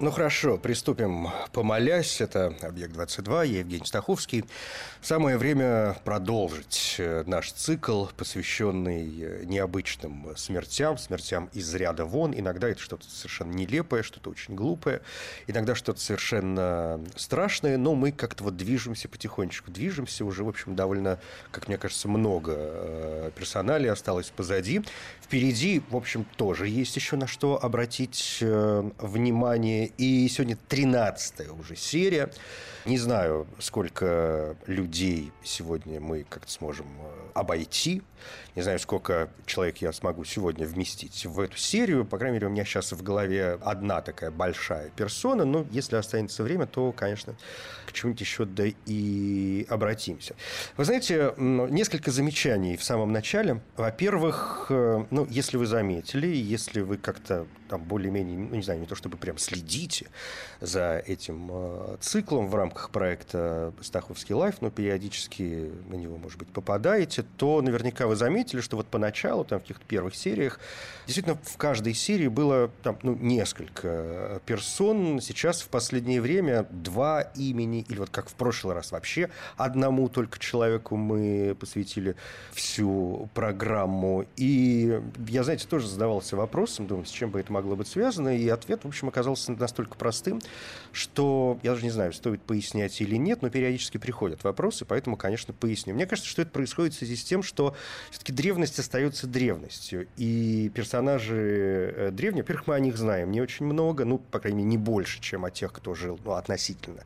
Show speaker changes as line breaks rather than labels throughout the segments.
Ну хорошо, приступим помолясь. Это «Объект-22», я Евгений Стаховский. Самое время продолжить э, наш цикл, посвященный э, необычным смертям, смертям из ряда вон. Иногда это что-то совершенно нелепое, что-то очень глупое, иногда что-то совершенно страшное, но мы как-то вот движемся потихонечку, движемся уже, в общем, довольно, как мне кажется, много э, персоналей осталось позади. Впереди, в общем, тоже есть еще на что обратить внимание и сегодня 13 уже серия. Не знаю, сколько людей сегодня мы как-то сможем э, обойти. Не знаю, сколько человек я смогу сегодня вместить в эту серию. По крайней мере, у меня сейчас в голове одна такая большая персона. Но если останется время, то, конечно, к чему-нибудь еще да и обратимся. Вы знаете, несколько замечаний в самом начале. Во-первых, э, ну, если вы заметили, если вы как-то там более-менее, ну, не знаю, не то чтобы прям следите за этим э, циклом в рамках проекта «Стаховский лайф», но периодически на него, может быть, попадаете, то наверняка вы заметили, что вот поначалу, там, в каких-то первых сериях, действительно, в каждой серии было там, ну, несколько персон. Сейчас в последнее время два имени, или вот как в прошлый раз вообще одному только человеку мы посвятили всю программу. И я, знаете, тоже задавался вопросом, думаю, с чем бы это могло быть связано, и ответ, в общем, оказался настолько простым, что я даже не знаю, стоит пояснять или нет, но периодически приходят вопросы, поэтому, конечно, поясню. Мне кажется, что это происходит в связи с тем, что все-таки древность остается древностью, и персонажи э, древние, во-первых, мы о них знаем не очень много, ну, по крайней мере, не больше, чем о тех, кто жил, ну, относительно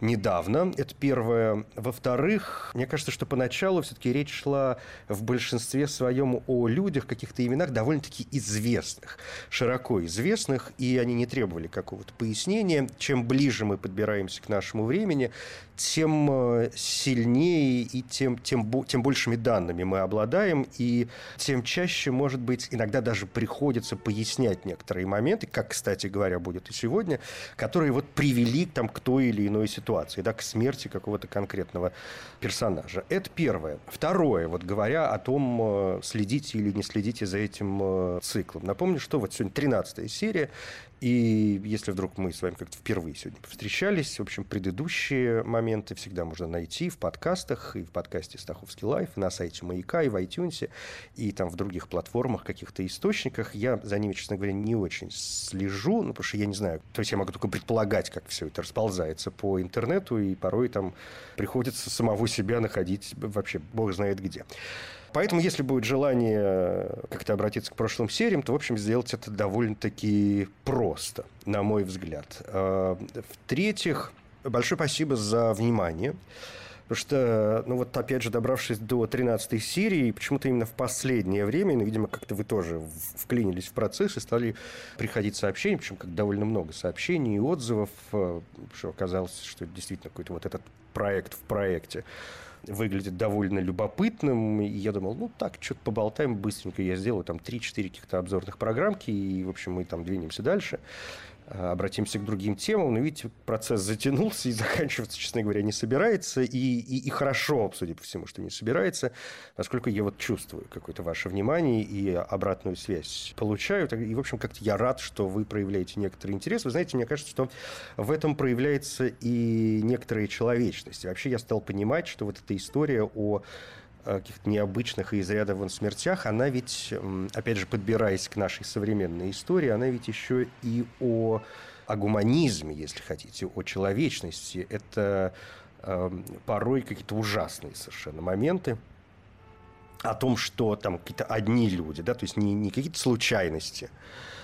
недавно. Это первое. Во-вторых, мне кажется, что поначалу все-таки речь шла в большинстве своем о людях, каких-то именах довольно-таки известных, широко известных, и они не требовали какого-то пояснения. Чем ближе мы подбираемся к нашему времени, тем э, сильнее и тем, тем, тем большими данными мы обладаем, и тем чаще, может быть, иногда даже приходится пояснять некоторые моменты, как, кстати говоря, будет и сегодня, которые вот привели там, к той или иной ситуации, да, к смерти какого-то конкретного персонажа. Это первое. Второе, вот говоря о том, э, следите или не следите за этим э, циклом. Напомню, что вот сегодня 13 серия, и если вдруг мы с вами как-то впервые сегодня повстречались, в общем, предыдущие моменты всегда можно найти в подкастах, и в подкасте «Стаховский лайф», на сайте «Маяка», и в iTunes, и там в других платформах, каких-то источниках. Я за ними, честно говоря, не очень слежу, ну, потому что я не знаю, то есть я могу только предполагать, как все это расползается по интернету, и порой там приходится самого себя находить вообще бог знает где. Поэтому, если будет желание э, как-то обратиться к прошлым сериям, то, в общем, сделать это довольно-таки просто, на мой взгляд. А, в-третьих, большое спасибо за внимание. Потому что, ну вот опять же, добравшись до 13 серии, почему-то именно в последнее время, ну, видимо, как-то вы тоже вклинились в процесс и стали приходить сообщения, причем как довольно много сообщений и отзывов, э, что оказалось, что действительно какой-то вот этот проект в проекте выглядит довольно любопытным. И я думал, ну так, что-то поболтаем быстренько. Я сделаю там 3-4 каких-то обзорных программки, и, в общем, мы там двинемся дальше. Э, обратимся к другим темам. Но видите, процесс затянулся и заканчиваться, честно говоря, не собирается. И, и, и хорошо, судя по всему, что не собирается, поскольку я вот чувствую какое-то ваше внимание и обратную связь получаю. И, в общем, как-то я рад, что вы проявляете некоторый интерес. Вы знаете, мне кажется, что в этом проявляется и некоторая человечность. И вообще я стал понимать, что вот эта история о каких-то необычных и из ряда вон смертях, она ведь, опять же, подбираясь к нашей современной истории, она ведь еще и о, о гуманизме, если хотите, о человечности. Это э, порой какие-то ужасные совершенно моменты о том, что там какие-то одни люди, да, то есть не, не какие-то случайности,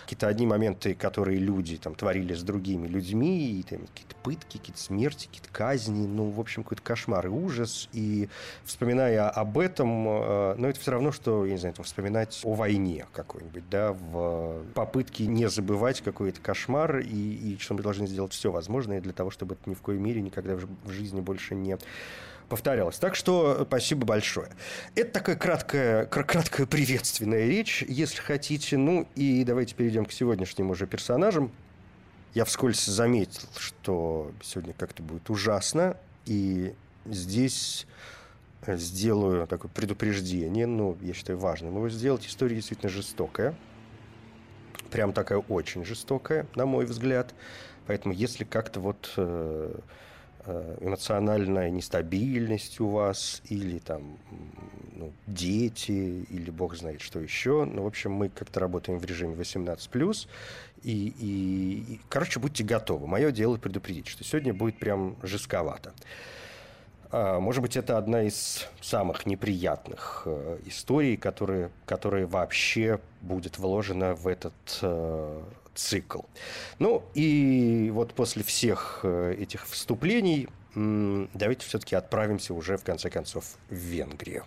какие-то одни моменты, которые люди там творили с другими людьми, и там какие-то пытки, какие-то смерти, какие-то казни, ну, в общем, какой-то кошмар и ужас. И вспоминая об этом, э, ну, это все равно, что, я не знаю, там, вспоминать о войне какой-нибудь, да, в попытке не забывать какой-то кошмар, и, и что мы должны сделать все возможное для того, чтобы это ни в коей мере никогда в жизни больше не повторялось. Так что спасибо большое. Это такая краткая, краткая приветственная речь, если хотите. Ну и давайте перейдем к сегодняшним уже персонажам. Я вскользь заметил, что сегодня как-то будет ужасно, и здесь сделаю такое предупреждение, ну, я считаю важным его сделать. История действительно жестокая. Прям такая очень жестокая, на мой взгляд. Поэтому если как-то вот э, Э, эмоциональная нестабильность у вас, или там ну, дети, или бог знает что еще. Ну, в общем, мы как-то работаем в режиме 18+, и, и, и, короче, будьте готовы. Мое дело предупредить, что сегодня будет прям жестковато. А, может быть, это одна из самых неприятных э, историй, которые, которые вообще будет вложена в этот э, цикл. Ну и вот после всех э, этих вступлений давайте все-таки отправимся уже в конце концов в Венгрию.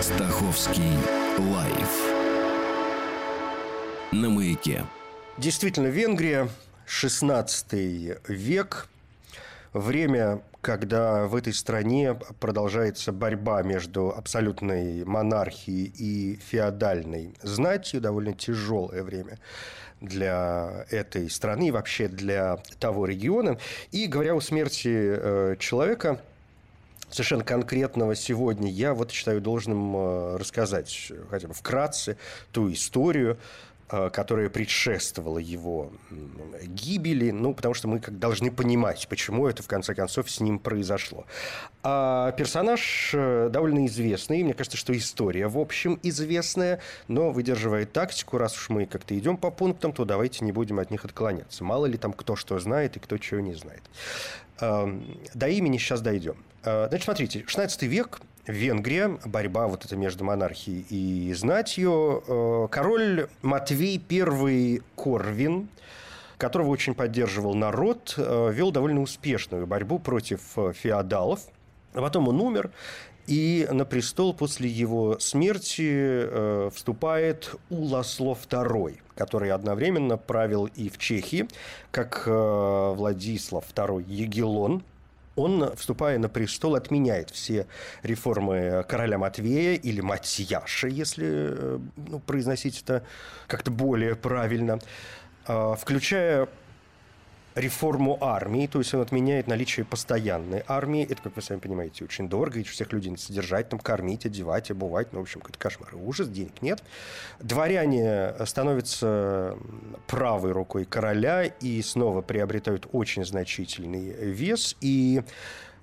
Стаховский лайф на маяке.
Действительно, Венгрия, 16 век, время, когда в этой стране продолжается борьба между абсолютной монархией и феодальной знатью, довольно тяжелое время для этой страны и вообще для того региона. И говоря о смерти э, человека, совершенно конкретного сегодня я вот считаю должным э, рассказать хотя бы вкратце ту историю, Э, которая предшествовала его гибели, ну, потому что мы как должны понимать, почему это, в конце концов, с ним произошло. А персонаж э, довольно известный, мне кажется, что история, в общем, известная, но выдерживает тактику, раз уж мы как-то идем по пунктам, то давайте не будем от них отклоняться. Мало ли там кто что знает и кто чего не знает. Эм, до имени сейчас дойдем. Э, значит, смотрите, 16 век Венгрия, борьба вот эта между монархией и знатью. Э, король Матвей I Корвин, которого очень поддерживал народ, э, вел довольно успешную борьбу против э, феодалов. А потом он умер, и на престол после его смерти вступает Уласлов II, который одновременно правил и в Чехии, как Владислав II Егелон – он, вступая на престол, отменяет все реформы короля Матвея или Матьяша, если э, ну, произносить это как-то более правильно, а, включая реформу армии, то есть он отменяет наличие постоянной армии. Это, как вы сами понимаете, очень дорого, ведь всех людей содержать, там, кормить, одевать, обувать, ну, в общем, какой-то кошмар и ужас, денег нет. Дворяне становятся правой рукой короля и снова приобретают очень значительный вес, и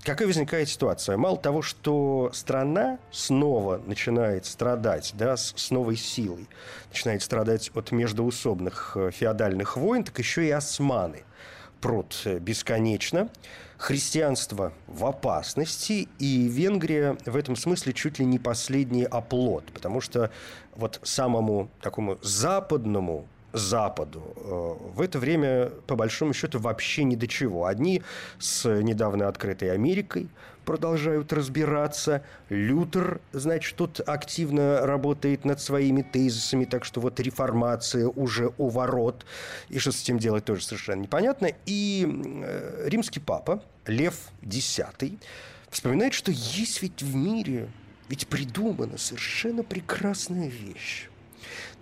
Какая возникает ситуация? Мало того, что страна снова начинает страдать, да, с, новой силой, начинает страдать от междоусобных э, феодальных войн, так еще и османы – пруд бесконечно. Христианство в опасности, и Венгрия в этом смысле чуть ли не последний оплот, потому что вот самому такому западному Западу. Э, в это время, по большому счету, вообще ни до чего. Одни с недавно открытой Америкой продолжают разбираться. Лютер, значит, тут активно работает над своими тезисами, так что вот реформация уже у ворот. И что с этим делать, тоже совершенно непонятно. И э, римский папа Лев X вспоминает, что есть ведь в мире, ведь придумана совершенно прекрасная вещь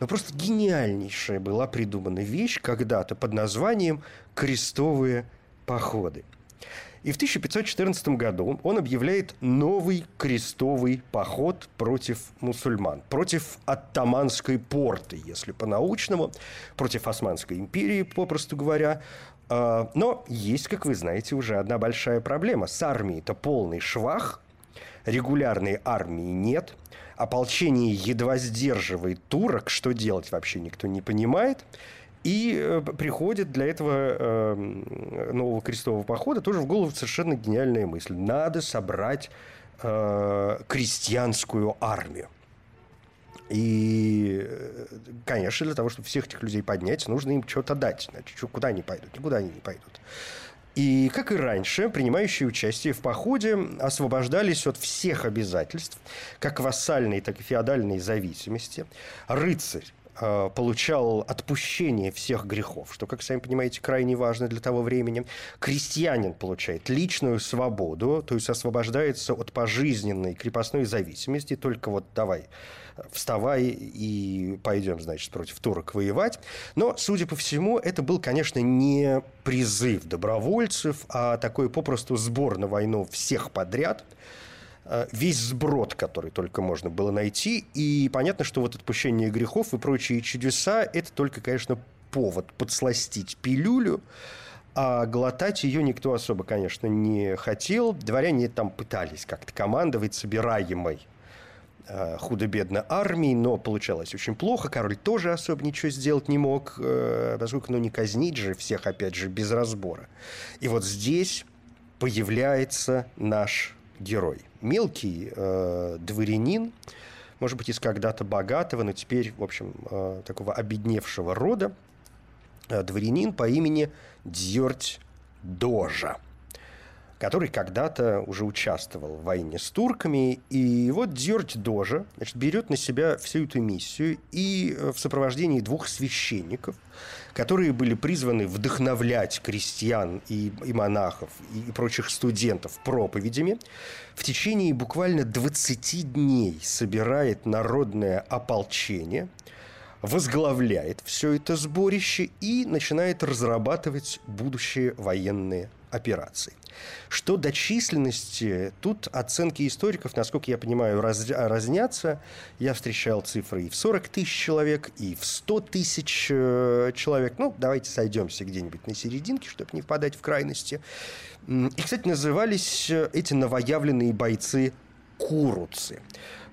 но просто гениальнейшая была придумана вещь когда-то под названием «крестовые походы». И в 1514 году он объявляет новый крестовый поход против мусульман, против оттаманской порты, если по-научному, против Османской империи, попросту говоря. А, но есть, как вы знаете, уже одна большая проблема. С армией это полный швах, регулярной армии нет – ополчение едва сдерживает турок, что делать вообще никто не понимает. И э, приходит для этого э, нового крестового похода тоже в голову совершенно гениальная мысль. Надо собрать э, крестьянскую армию. И, э, конечно, для того, чтобы всех этих людей поднять, нужно им что-то дать. Значит, куда они пойдут? Никуда они не пойдут. И, как и раньше, принимающие участие в походе освобождались от всех обязательств, как вассальной, так и феодальной зависимости. Рыцарь получал отпущение всех грехов, что, как сами понимаете, крайне важно для того времени. Крестьянин получает личную свободу, то есть освобождается от пожизненной крепостной зависимости, только вот давай, вставай и пойдем, значит, против турок воевать. Но, судя по всему, это был, конечно, не призыв добровольцев, а такой попросту сбор на войну всех подряд – Э, весь сброд, который только можно было найти. И понятно, что вот отпущение грехов и прочие чудеса – это только, конечно, повод подсластить пилюлю, а глотать ее никто особо, конечно, не хотел. Дворяне там пытались как-то командовать собираемой э, худо-бедно армией, но получалось очень плохо. Король тоже особо ничего сделать не мог, э, поскольку ну, не казнить же всех, опять же, без разбора. И вот здесь появляется наш герой. Мелкий э, дворянин, может быть, из когда-то богатого, но теперь, в общем, э, такого обедневшего рода, э, дворянин по имени Дьорть Дожа – который когда-то уже участвовал в войне с турками. И вот Дьордь Дожа значит, берет на себя всю эту миссию и э, в сопровождении двух священников, которые были призваны вдохновлять крестьян и, и монахов и, и прочих студентов проповедями, в течение буквально 20 дней собирает народное ополчение – возглавляет все это сборище и начинает разрабатывать будущие военные операции. Что до численности, тут оценки историков, насколько я понимаю, раз, разнятся. Я встречал цифры и в 40 тысяч человек, и в 100 тысяч э, человек. Ну, давайте сойдемся где-нибудь на серединке, чтобы не впадать в крайности. И, кстати, назывались э, эти новоявленные бойцы куруцы.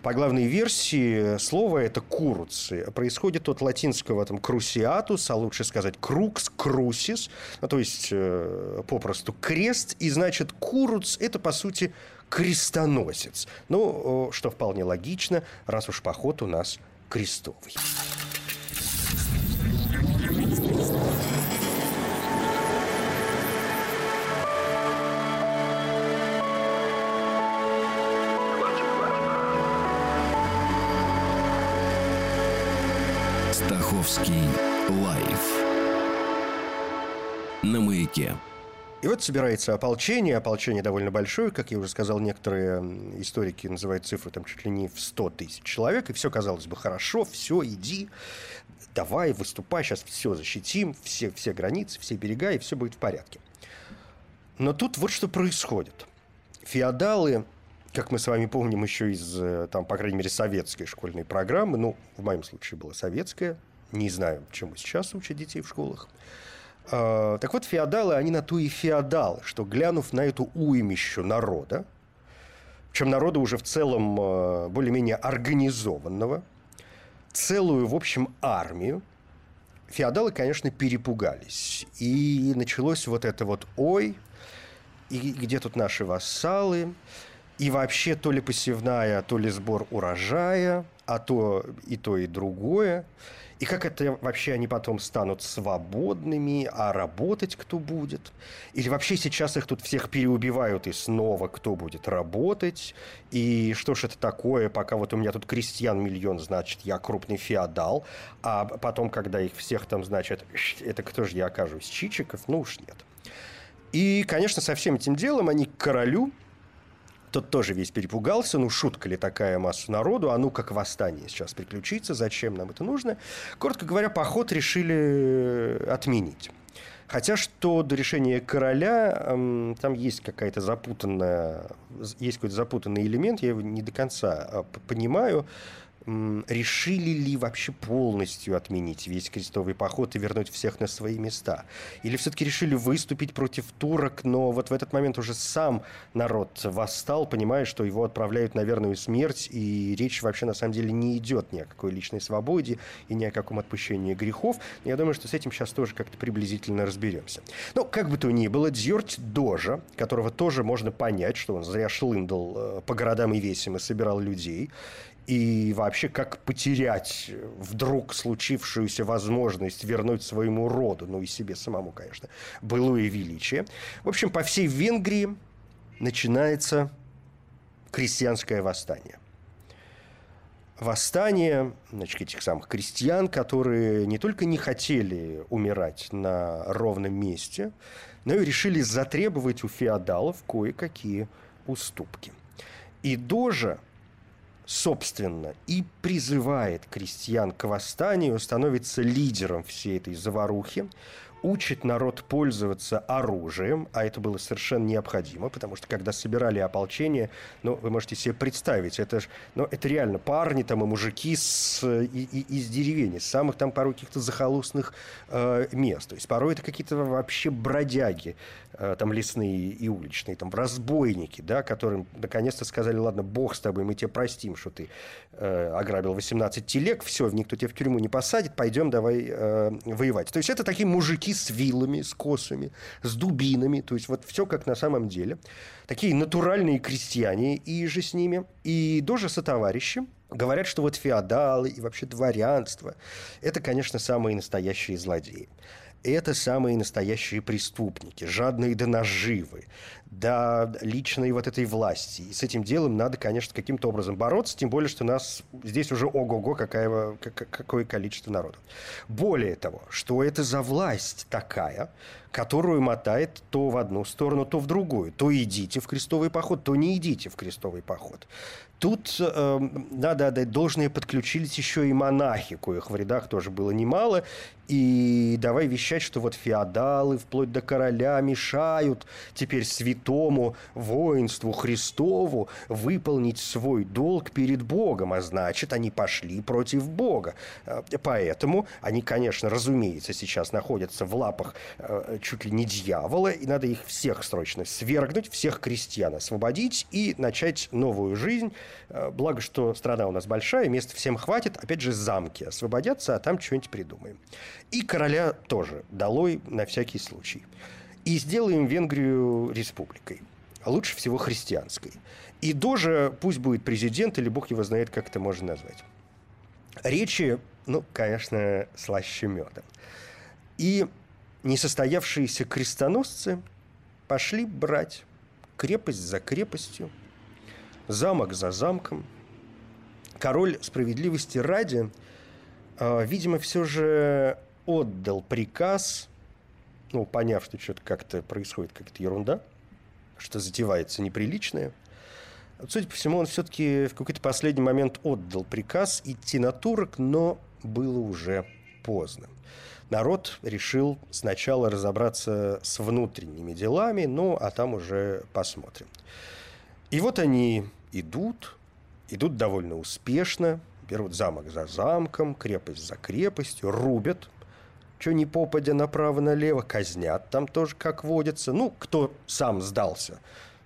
По главной версии слово это куруцы. Происходит от латинского там крусиатус, а лучше сказать крукс, крусис, ну, то есть э, попросту крест, и значит куруц это по сути крестоносец. Ну, что вполне логично, раз уж поход у нас крестовый.
Стаховский лайф на маяке.
И вот собирается ополчение. Ополчение довольно большое, как я уже сказал, некоторые историки называют цифру там чуть ли не в 100 тысяч человек. И все казалось бы хорошо, все, иди, давай, выступай, сейчас все защитим, все, все границы, все берега, и все будет в порядке. Но тут вот что происходит. Феодалы как мы с вами помним еще из, э, там, по крайней мере, советской школьной программы, ну, в моем случае была советская, не знаю, чему сейчас учат детей в школах. А, так вот, феодалы, они на то и феодалы, что глянув на эту уймищу народа, чем народа уже в целом а, более-менее организованного, целую, в общем, армию, феодалы, конечно, перепугались. И началось вот это вот «Ой, и где тут наши вассалы?» И вообще то ли посевная, то ли сбор урожая, а то и то, и другое. И как это вообще они потом станут свободными, а работать кто будет? Или вообще сейчас их тут всех переубивают, и снова кто будет работать? И что ж это такое, пока вот у меня тут крестьян миллион, значит, я крупный феодал, а потом, когда их всех там, значит, это кто же я окажусь, Чичиков? Ну уж нет. И, конечно, со всем этим делом они к королю тот тоже весь перепугался. Ну, шутка ли такая масса народу? А ну, как восстание сейчас приключится? Зачем нам это нужно? Коротко говоря, поход решили э, отменить. Хотя что до решения короля, там есть какая-то запутанная, есть какой-то запутанный элемент, я его не до конца э, понимаю. Решили ли вообще полностью отменить весь крестовый поход и вернуть всех на свои места? Или все-таки решили выступить против турок, но вот в этот момент уже сам народ восстал, понимая, что его отправляют на верную смерть, и речь вообще на самом деле не идет ни о какой личной свободе и ни о каком отпущении грехов. Я думаю, что с этим сейчас тоже как-то приблизительно разберемся. Но, как бы то ни было, Дьорть Дожа, которого тоже можно понять, что он зря шлындал э, по городам и весям и собирал людей, и вообще как потерять вдруг случившуюся возможность вернуть своему роду, ну и себе самому, конечно, былое величие. В общем, по всей Венгрии начинается крестьянское восстание. Восстание значит, этих самых крестьян, которые не только не хотели умирать на ровном месте, но и решили затребовать у феодалов кое-какие уступки. И Дожа собственно, и призывает крестьян к восстанию, становится лидером всей этой заварухи, учит народ пользоваться оружием, а это было совершенно необходимо, потому что когда собирали ополчение, ну, вы можете себе представить, это ж, ну, это реально парни там и мужики с, и, и, из деревень, с самых там порой каких-то захолустных э, мест. То есть порой это какие-то вообще бродяги, э, там лесные и уличные, там разбойники, да, которым наконец-то сказали, ладно, бог с тобой, мы тебе простим, что ты э, ограбил 18 телег, все, никто тебя в тюрьму не посадит, пойдем давай э, воевать. То есть это такие мужики мужики с вилами, с косами, с дубинами. То есть вот все как на самом деле. Такие натуральные крестьяне и же с ними. И даже сотоварищи говорят, что вот феодалы и вообще дворянство – это, конечно, самые настоящие злодеи это самые настоящие преступники, жадные до наживы, до личной вот этой власти. И с этим делом надо, конечно, каким-то образом бороться, тем более, что нас здесь уже ого-го какое, какое количество народу. Более того, что это за власть такая, которую мотает то в одну сторону, то в другую. То идите в крестовый поход, то не идите в крестовый поход. Тут э, надо отдать должное, подключились еще и монахи, коих в рядах тоже было немало. И давай вещать, что вот феодалы вплоть до короля мешают теперь святому воинству Христову выполнить свой долг перед Богом, а значит, они пошли против Бога. Э, поэтому они, конечно, разумеется, сейчас находятся в лапах э, чуть ли не дьявола, и надо их всех срочно свергнуть, всех крестьян освободить и начать новую жизнь. Э, благо, что страна у нас большая, места всем хватит, опять же, замки освободятся, а там что-нибудь придумаем. И короля тоже, долой на всякий случай. И сделаем Венгрию республикой. А лучше всего христианской. И тоже пусть будет президент, или бог его знает, как это можно назвать. Речи, ну, конечно, слаще меда. И несостоявшиеся крестоносцы пошли брать крепость за крепостью, замок за замком. Король справедливости ради, э, видимо, все же отдал приказ, ну, поняв, что что-то как-то происходит, какая-то ерунда, что затевается неприличное. Судя по всему, он все-таки в какой-то последний момент отдал приказ идти на турок, но было уже поздно. Народ решил сначала разобраться с внутренними делами, ну, а там уже посмотрим. И вот они идут, идут довольно успешно, берут замок за замком, крепость за крепостью, рубят что не попадя направо-налево, казнят там тоже, как водится. Ну, кто сам сдался,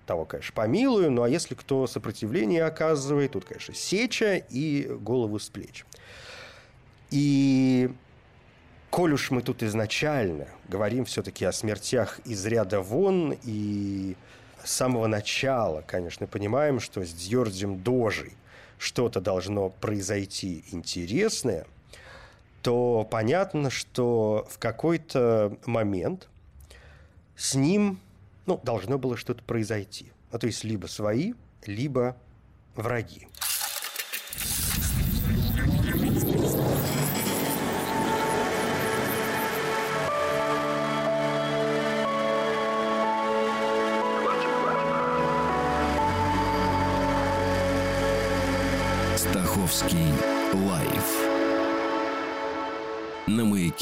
того, конечно, помилую, ну а если кто сопротивление оказывает, тут, конечно, сеча и голову с плеч. И коль уж мы тут изначально говорим все-таки о смертях из ряда вон и с самого начала, конечно, понимаем, что с Дьордем Дожей что-то должно произойти интересное – то понятно, что в какой-то момент с ним ну, должно было что-то произойти. Ну, то есть либо свои, либо враги.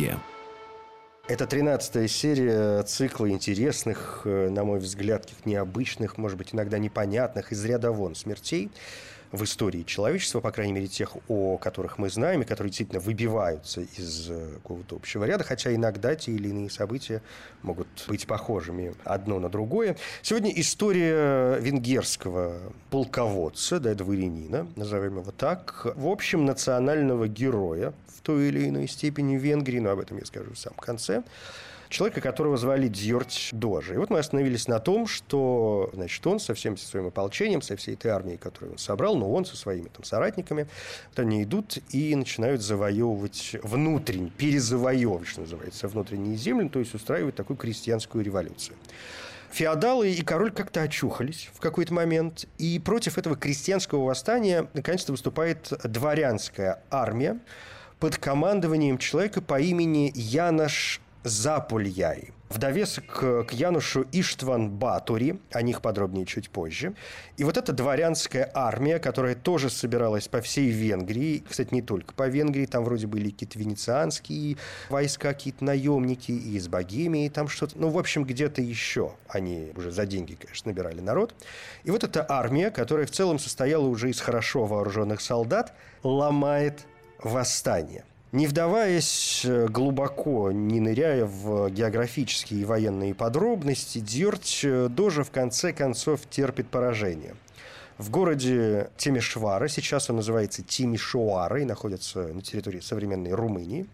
Маяке.
Это тринадцатая серия цикла интересных, э, на мой взгляд, необычных, может быть, иногда непонятных, из ряда вон смертей. В истории человечества, по крайней мере, тех, о которых мы знаем, и которые действительно выбиваются из э, какого-то общего ряда, хотя иногда те или иные события могут быть похожими одно на другое. Сегодня история венгерского полководца, да, дворянина, назовем его так, в общем, национального героя в той или иной степени Венгрии, но об этом я скажу в самом конце, человека, которого звали Дьорть Дожи. И вот мы остановились на том, что значит, он со всем своим ополчением, со всей этой армией, которую он собрал, но он со своими там, соратниками, вот они идут и начинают завоевывать внутренне, перезавоевывать, что называется, внутренние земли, то есть устраивать такую крестьянскую революцию. Феодалы и король как-то очухались в какой-то момент, и против этого крестьянского восстания наконец-то выступает дворянская армия под командованием человека по имени Янош Запульяй. В довесок к Янушу Иштван Батури, о них подробнее чуть позже. И вот эта дворянская армия, которая тоже собиралась по всей Венгрии, кстати, не только по Венгрии, там вроде были какие-то венецианские войска, какие-то наемники, и из Богемии там что-то. Ну, в общем, где-то еще они уже за деньги, конечно, набирали народ. И вот эта армия, которая в целом состояла уже из хорошо вооруженных солдат, ломает восстание. Не вдаваясь э, глубоко, не ныряя в географические и военные подробности, Дьорть э, Дожа в конце концов терпит поражение. В городе Тимишвара, сейчас он называется Тимишуара и находится на территории современной Румынии,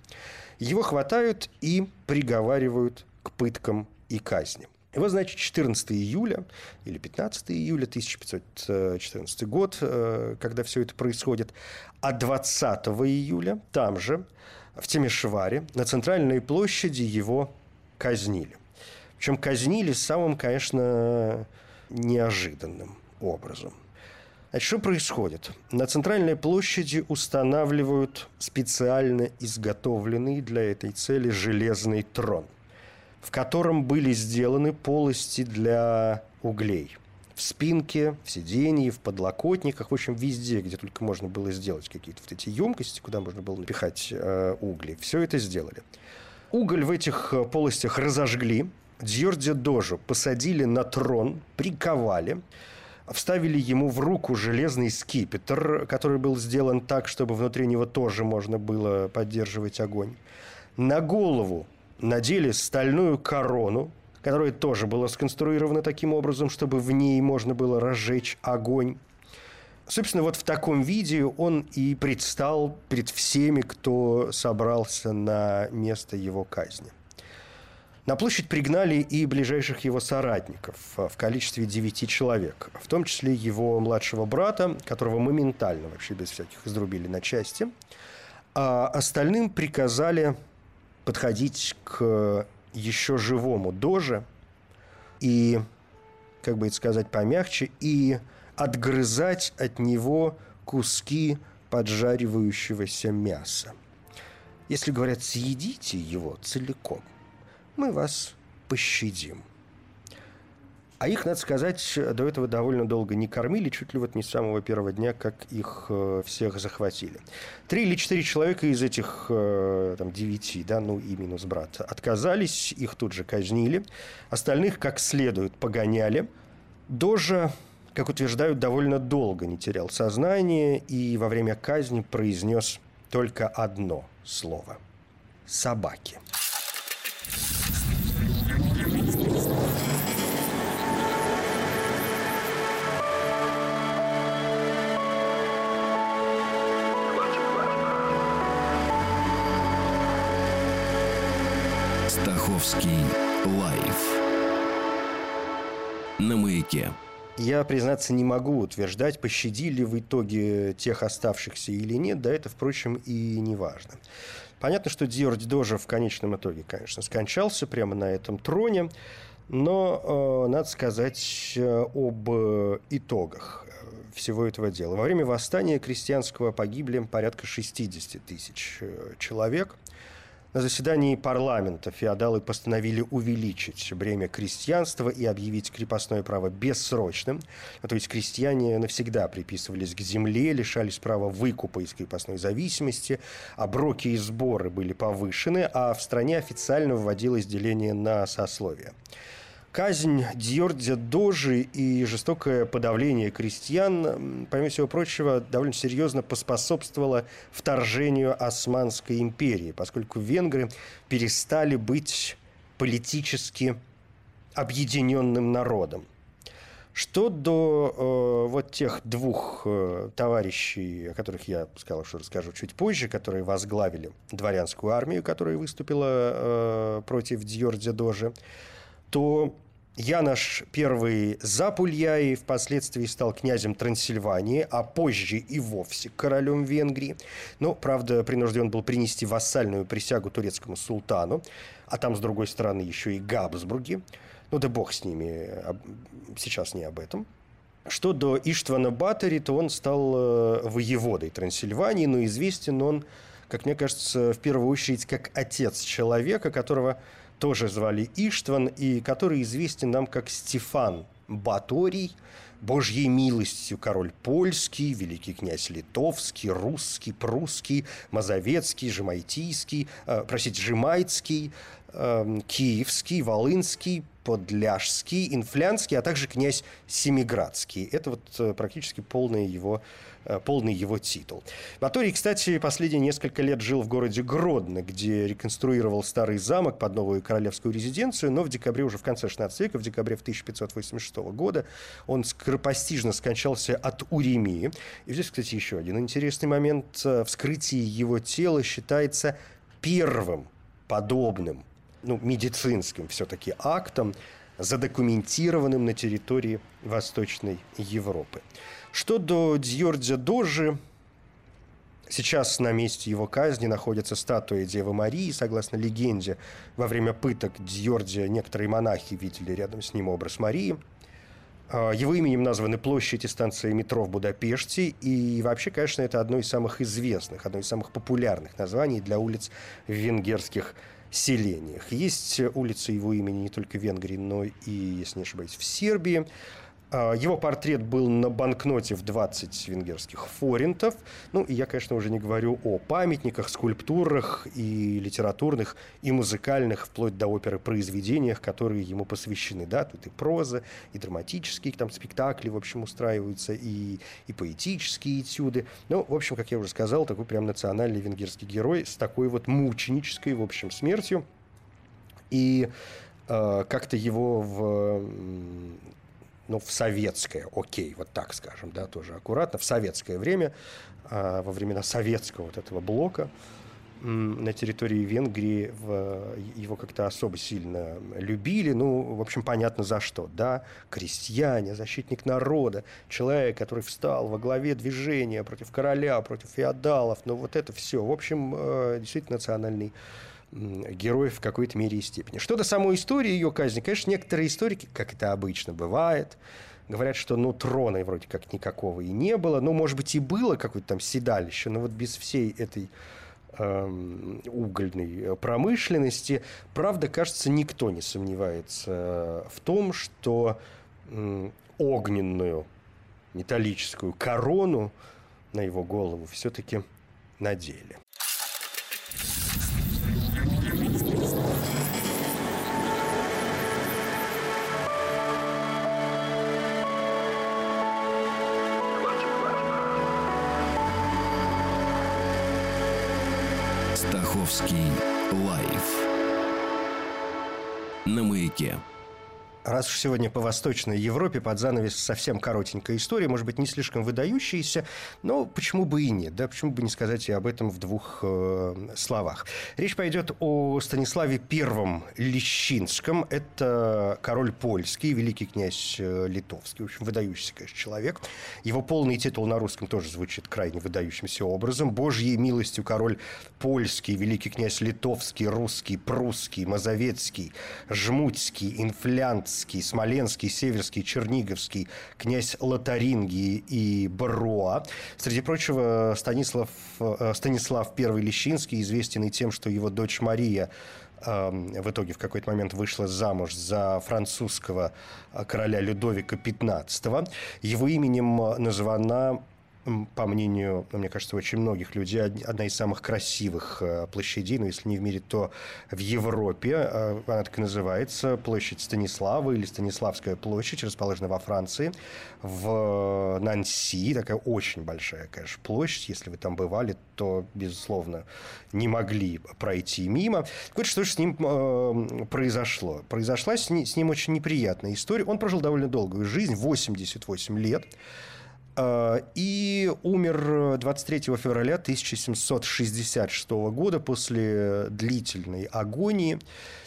его хватают и приговаривают к пыткам и казням. И вот, значит, 14 июля или 15 июля 1514 год, э, когда все это происходит, а 20 июля там же, в Темешваре, на центральной площади его казнили. Причем казнили самым, конечно, неожиданным образом. Значит, что происходит? На центральной площади устанавливают специально изготовленный для этой цели железный трон – в котором были сделаны полости для углей. В спинке, в сиденье, в подлокотниках, в общем, везде, где только можно было сделать какие-то вот эти емкости, куда можно было напихать э, угли. Все это сделали. Уголь в этих э, полостях разожгли, Дьорди Дожу посадили на трон, приковали, вставили ему в руку железный скипетр, который был сделан так, чтобы внутри него тоже можно было поддерживать огонь. На голову надели стальную корону, которая тоже была сконструирована таким образом, чтобы в ней можно было разжечь огонь. Собственно, вот в таком виде он и предстал перед всеми, кто собрался на место его казни. На площадь пригнали и ближайших его соратников в количестве девяти человек, в том числе его младшего брата, которого моментально вообще без всяких изрубили на части. А остальным приказали подходить к еще живому доже и, как бы это сказать помягче, и отгрызать от него куски поджаривающегося мяса. Если говорят, съедите его целиком, мы вас пощадим. А их, надо сказать, до этого довольно долго не кормили, чуть ли вот не с самого первого дня, как их э, всех захватили. Три или четыре человека из этих э, там, девяти, да, ну и минус брат, отказались, их тут же казнили. Остальных как следует погоняли. Дожа, как утверждают, довольно долго не терял сознание и во время казни произнес только одно слово – собаки.
Стаховский лайф на маяке.
Я, признаться, не могу утверждать, пощадили в итоге тех оставшихся или нет, да это, впрочем, и не важно. Понятно, что Диордь Дожа в конечном итоге, конечно, скончался прямо на этом троне, но э, надо сказать э, об э, итогах всего этого дела. Во время восстания крестьянского погибли порядка 60 тысяч э, человек – на заседании парламента феодалы постановили увеличить бремя крестьянства и объявить крепостное право бессрочным. То есть крестьяне навсегда приписывались к земле, лишались права выкупа из крепостной зависимости, оброки и сборы были повышены, а в стране официально вводилось деление на сословия. Казнь Дьордя Дожи и жестокое подавление крестьян, помимо всего прочего, довольно серьезно поспособствовало вторжению Османской империи, поскольку венгры перестали быть политически объединенным народом. Что до э, вот тех двух э, товарищей, о которых я сказал, что расскажу чуть позже, которые возглавили дворянскую армию, которая выступила э, против Дьордя Дожи, то Янош I Запульяй впоследствии стал князем Трансильвании, а позже и вовсе королем Венгрии. Но, правда, принужден был принести вассальную присягу турецкому султану, а там, с другой стороны, еще и Габсбурги – ну да бог с ними, сейчас не об этом. Что до Иштвана Батори, то он стал э, воеводой Трансильвании, но известен он, как мне кажется, в первую очередь как отец человека, которого тоже звали Иштван, и который известен нам как Стефан Баторий, Божьей милостью король польский, великий князь литовский, русский, прусский, мазовецкий, жемайтийский, э, простите, жемайцкий, э, киевский, волынский, Подляжский, Инфлянский, а также князь Семиградский. Это вот э, практически полный его, э, полный его титул. Баторий, кстати, последние несколько лет жил в городе Гродно, где реконструировал старый замок под новую королевскую резиденцию, но в декабре, уже в конце 16 века, в декабре 1586 года, он скоропостижно скончался от уремии. И здесь, кстати, еще один интересный момент. Э, вскрытие его тела считается первым подобным ну, медицинским все-таки актом, задокументированным на территории Восточной Европы. Что до Дьордя Дожи, Сейчас на месте его казни находится статуя Девы Марии. Согласно легенде, во время пыток Дьордия некоторые монахи видели рядом с ним образ Марии. А, его именем названы площадь и станция метро в Будапеште. И вообще, конечно, это одно из самых известных, одно из самых популярных названий для улиц в венгерских селениях. Есть улицы его имени не только в Венгрии, но и, если не ошибаюсь, в Сербии. А, его портрет был на банкноте в 20 венгерских форинтов. Ну, и я, конечно, уже не говорю о памятниках, скульптурах и литературных, и музыкальных, вплоть до оперы, произведениях, которые ему посвящены. Да, тут и проза, и драматические там спектакли, в общем, устраиваются, и, и поэтические этюды. Ну, в общем, как я уже сказал, такой прям национальный венгерский герой с такой вот мученической, в общем, смертью. И э, как-то его в ну, в советское, окей, вот так скажем, да, тоже аккуратно, в советское время, а, во времена советского вот этого блока, на территории Венгрии его как-то особо сильно любили. Ну, в общем, понятно за что. Да, крестьяне, защитник народа, человек, который встал во главе движения против короля, против феодалов. Ну, вот это все. В общем, э, действительно национальный героев в какой-то мере и степени. Что до самой истории ее казни, конечно, некоторые историки, как это обычно бывает, говорят, что ну трона вроде как никакого и не было, ну, может быть, и было какое-то там седалище, но вот без всей этой эм, угольной промышленности. Правда, кажется, никто не сомневается в том, что огненную металлическую корону на его голову все-таки надели.
Маяке.
Раз уж сегодня по Восточной Европе под занавес совсем коротенькая история, может быть, не слишком выдающаяся, но почему бы и нет, да, почему бы не сказать и об этом в двух э, словах. Речь пойдет о Станиславе Первом Лещинском. Это король польский, великий князь э, литовский, в общем, выдающийся, конечно, человек. Его полный титул на русском тоже звучит крайне выдающимся образом. Божьей милостью король польский, великий князь литовский, русский, прусский, мазовецкий, жмутский, инфлянт, Брестский, Смоленский, Северский, Черниговский, князь Лотарингии и Баруа. Среди прочего, Станислав, э, Станислав I Лещинский известен и тем, что его дочь Мария эм, в итоге в какой-то момент вышла замуж за французского э, короля Людовика XV. Его именем названа по мнению, ну, мне кажется, очень многих людей, одна из самых красивых э, площадей, ну, если не в мире, то в Европе. Э, она так и называется, площадь Станислава или Станиславская площадь, расположена во Франции, в Нанси. Такая очень большая, конечно, площадь. Если вы там бывали, то, безусловно, не могли пройти мимо. Так вот, что же с ним э, произошло? Произошла с, с ним очень неприятная история. Он прожил довольно долгую жизнь, 88 лет. А, и умер 23 февраля 1766 года после длительной агонии.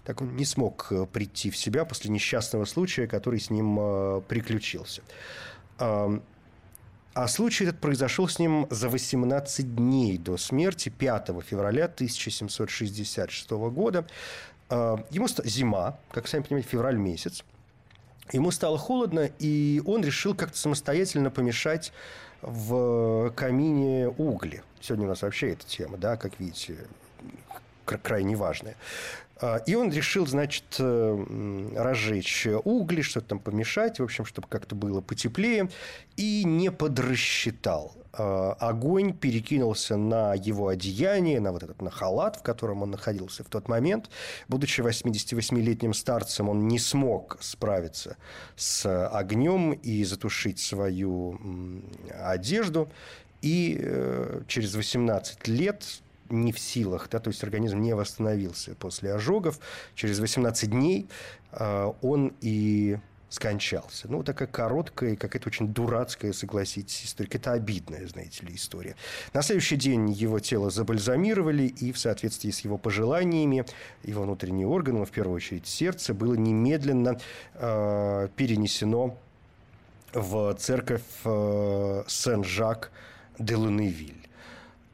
Так он не смог э, прийти в себя после несчастного случая, который с ним э, приключился. А, а случай этот произошел с ним за 18 дней до смерти, 5 февраля 1766 года. Ему зима, как сами понимаете, февраль месяц. Ему стало холодно, и он решил как-то самостоятельно помешать в камине угли. Сегодня у нас вообще эта тема, да, как видите, крайне важная. А, и он решил, значит, э, разжечь угли, что-то там помешать, в общем, чтобы как-то было потеплее, и не подрасчитал. А, огонь перекинулся на его одеяние, на вот этот на халат, в котором он находился в тот момент. Будучи 88-летним старцем, он не смог справиться с огнем и затушить свою одежду. И э, через 18 лет не в силах, да, то есть организм не восстановился после ожогов. Через 18 дней э, он и скончался. Ну, такая короткая, какая-то очень дурацкая, согласитесь, история. Это обидная, знаете ли, история. На следующий день его тело забальзамировали, и в соответствии с его пожеланиями, его внутренние органы, в первую очередь сердце, было немедленно э, перенесено в церковь э, Сен-Жак де Луневиль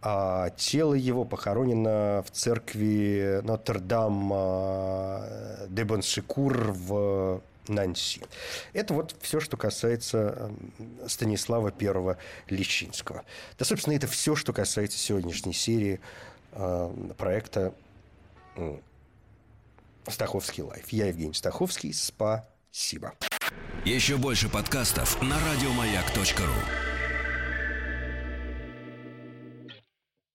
а тело его похоронено в церкви Нотр-Дам э, де Бонсекур в Нанси. Это вот все, что касается Станислава I Личинского. Да, собственно, это все, что касается сегодняшней серии э, проекта Стаховский лайф. Я Евгений Стаховский. Спасибо.
Еще больше подкастов на радиомаяк.ру